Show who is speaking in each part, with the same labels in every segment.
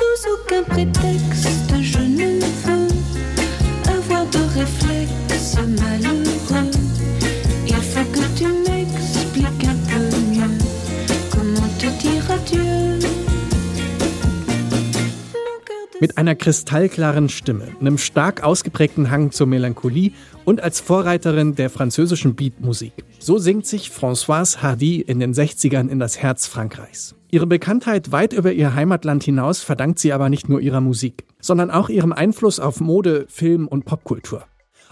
Speaker 1: Sous aucun prétexte, je ne veux avoir de réflexe malheureux. Il faut que tu m'expliques un peu mieux comment te dire adieu.
Speaker 2: Mit einer kristallklaren Stimme, einem stark ausgeprägten Hang zur Melancholie und als Vorreiterin der französischen Beatmusik. So singt sich Françoise Hardy in den 60ern in das Herz Frankreichs. Ihre Bekanntheit weit über ihr Heimatland hinaus verdankt sie aber nicht nur ihrer Musik, sondern auch ihrem Einfluss auf Mode, Film und Popkultur.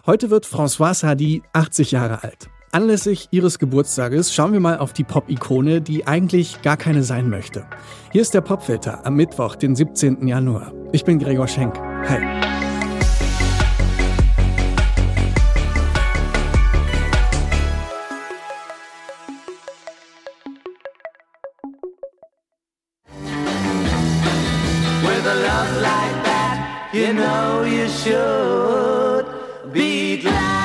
Speaker 2: Heute wird Françoise Hardy 80 Jahre alt. Anlässlich ihres Geburtstages schauen wir mal auf die Pop-Ikone, die eigentlich gar keine sein möchte. Hier ist der Popfilter am Mittwoch, den 17. Januar. Ich bin Gregor Schenk. Hi.
Speaker 3: Love like that, you know you should be glad.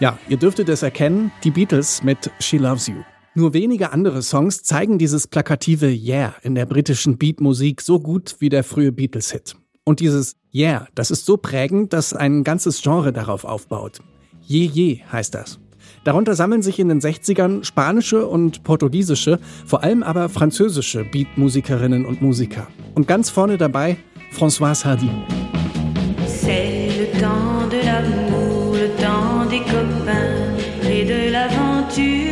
Speaker 2: Ja, ihr dürftet es erkennen, die Beatles mit She Loves You. Nur wenige andere Songs zeigen dieses plakative Yeah in der britischen Beatmusik so gut wie der frühe Beatles-Hit. Und dieses Yeah, das ist so prägend, dass ein ganzes Genre darauf aufbaut. Je Je heißt das. Darunter sammeln sich in den 60ern spanische und portugiesische, vor allem aber französische Beatmusikerinnen und Musiker. Und ganz vorne dabei Françoise Hardy.
Speaker 1: L'amour, le temps des copains et de l'aventure.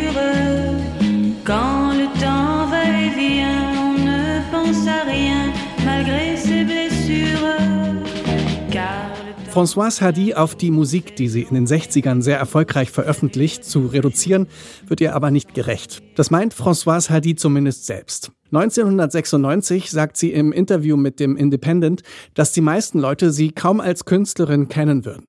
Speaker 2: Françoise Hardy auf die Musik, die sie in den 60ern sehr erfolgreich veröffentlicht, zu reduzieren, wird ihr aber nicht gerecht. Das meint Françoise Hardy zumindest selbst. 1996 sagt sie im Interview mit dem Independent, dass die meisten Leute sie kaum als Künstlerin kennen würden.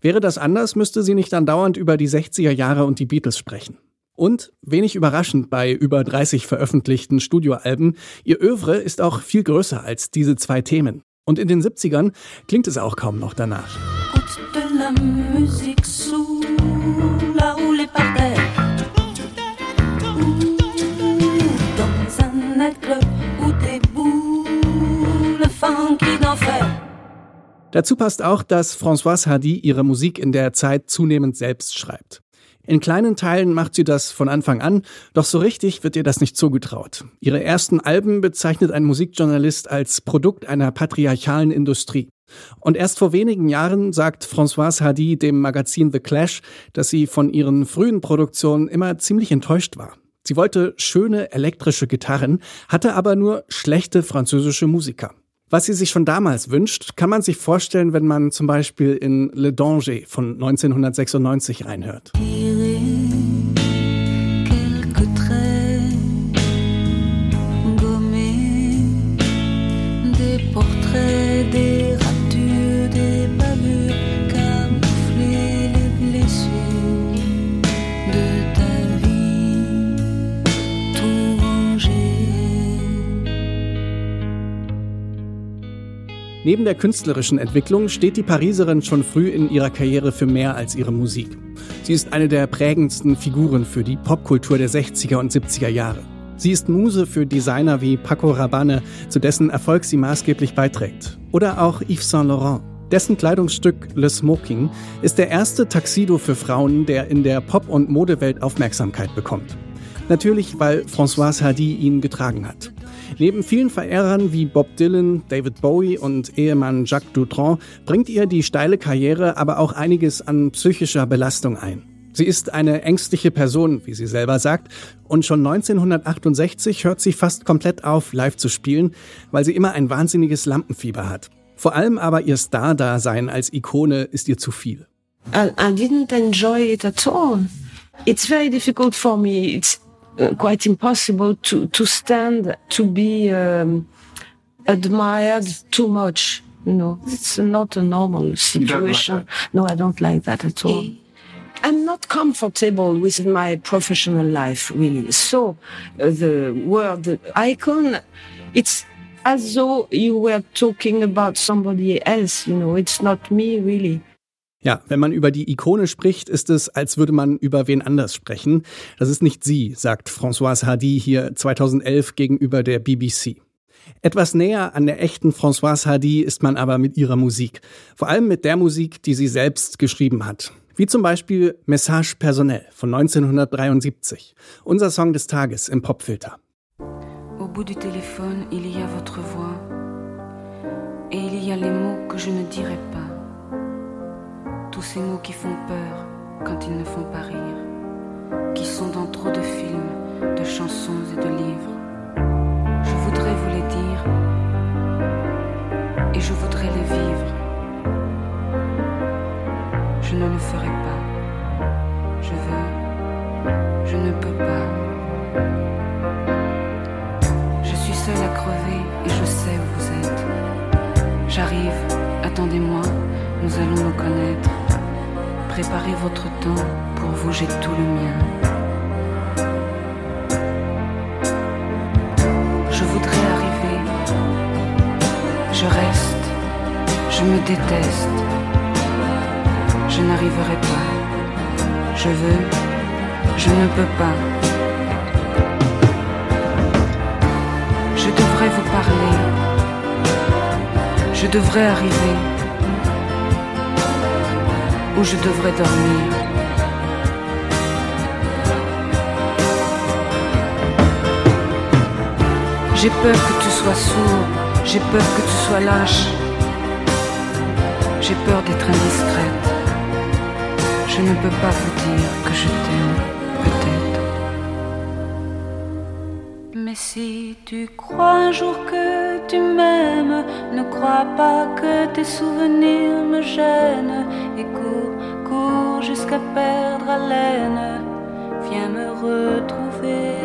Speaker 2: Wäre das anders, müsste sie nicht andauernd über die 60er Jahre und die Beatles sprechen. Und, wenig überraschend bei über 30 veröffentlichten Studioalben, ihr Övre ist auch viel größer als diese zwei Themen. Und in den 70ern klingt es auch kaum noch danach. Dazu passt auch, dass Françoise Hardy ihre Musik in der Zeit zunehmend selbst schreibt. In kleinen Teilen macht sie das von Anfang an, doch so richtig wird ihr das nicht zugetraut. Ihre ersten Alben bezeichnet ein Musikjournalist als Produkt einer patriarchalen Industrie. Und erst vor wenigen Jahren sagt Françoise Hardy dem Magazin The Clash, dass sie von ihren frühen Produktionen immer ziemlich enttäuscht war. Sie wollte schöne elektrische Gitarren, hatte aber nur schlechte französische Musiker. Was sie sich schon damals wünscht, kann man sich vorstellen, wenn man zum Beispiel in Le Danger von 1996 reinhört.
Speaker 1: Quelques
Speaker 2: Neben der künstlerischen Entwicklung steht die Pariserin schon früh in ihrer Karriere für mehr als ihre Musik. Sie ist eine der prägendsten Figuren für die Popkultur der 60er und 70er Jahre. Sie ist Muse für Designer wie Paco Rabanne, zu dessen Erfolg sie maßgeblich beiträgt. Oder auch Yves Saint Laurent. Dessen Kleidungsstück Le Smoking ist der erste Taxido für Frauen, der in der Pop- und Modewelt Aufmerksamkeit bekommt. Natürlich, weil Françoise Hardy ihn getragen hat. Neben vielen Verehrern wie Bob Dylan, David Bowie und Ehemann Jacques Dutronc bringt ihr die steile Karriere aber auch einiges an psychischer Belastung ein. Sie ist eine ängstliche Person, wie sie selber sagt, und schon 1968 hört sie fast komplett auf, live zu spielen, weil sie immer ein wahnsinniges Lampenfieber hat. Vor allem aber ihr Star-Dasein als Ikone ist ihr zu viel.
Speaker 4: I, didn't enjoy it at all. It's very difficult for me. It's uh, quite impossible to, to stand to be um, admired too much. You know, it's not a normal situation. no, I don't like that at all. I'm not comfortable with my professional life, really. So uh, the word icon, it's as though you were talking about somebody else. You know, it's not me really.
Speaker 2: Ja, wenn man über die Ikone spricht, ist es, als würde man über wen anders sprechen. Das ist nicht sie, sagt Françoise Hardy hier 2011 gegenüber der BBC. Etwas näher an der echten Françoise Hardy ist man aber mit ihrer Musik. Vor allem mit der Musik, die sie selbst geschrieben hat. Wie zum Beispiel Message Personnel von 1973. Unser Song des Tages im Popfilter.
Speaker 1: Au bout du téléphone, il y a votre voix. Et il y a les mots que je ne dirai pas. Tous ces mots qui font peur quand ils ne font pas rire, qui sont dans trop de films, de chansons et de livres. Je voudrais vous les dire et je voudrais les vivre. Je ne le ferai pas. Je veux. Je ne peux pas. Je suis seule à crever et je sais où vous êtes. J'arrive, attendez-moi, nous allons nous connaître. Préparez votre temps, pour vous j'ai tout le mien. Je voudrais arriver, je reste, je me déteste, je n'arriverai pas, je veux, je ne peux pas. Je devrais vous parler, je devrais arriver où je devrais dormir. J'ai peur que tu sois sourd, j'ai peur que tu sois lâche, j'ai peur d'être indiscrète. Je ne peux pas vous dire que je t'aime, peut-être. Mais si tu crois un jour que tu m'aimes, ne crois pas que tes souvenirs me gênent cours jusqu'à perdre haleine. Viens me retrouver.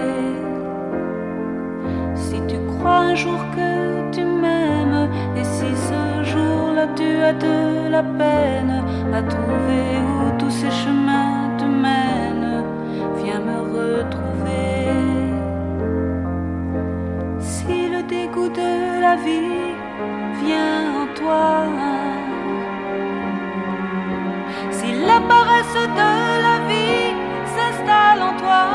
Speaker 1: Si tu crois un jour que tu m'aimes et si ce jour-là tu as de la peine à trouver où tous ces chemins te mènent, viens me retrouver. Si le dégoût de la vie vient en toi, de la vie s'installe en toi,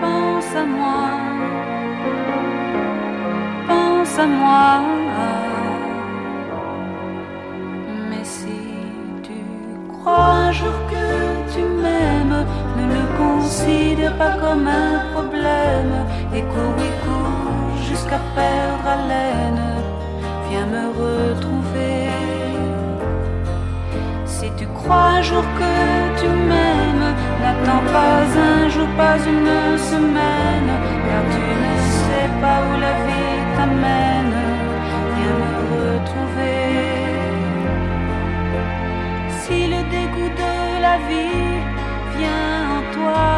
Speaker 1: pense à moi, pense à moi. Mais si tu crois un jour que tu m'aimes, ne le considère pas comme un problème. Et cours, et cours jusqu'à perdre haleine. Viens me retrouver. Tu crois un jour que tu m'aimes, n'attends pas un jour, pas une semaine, car tu ne sais pas où la vie t'amène. Viens me retrouver. Si le dégoût de la vie vient en toi,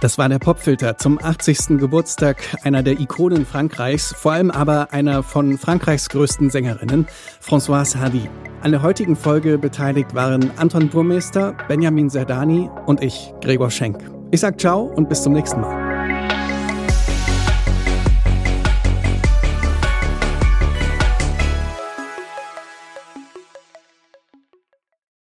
Speaker 2: Das war der Popfilter zum 80. Geburtstag einer der Ikonen Frankreichs, vor allem aber einer von Frankreichs größten Sängerinnen, Françoise Hardy. An der heutigen Folge beteiligt waren Anton Burmeister, Benjamin Serdani und ich, Gregor Schenk. Ich sag ciao und bis zum nächsten Mal.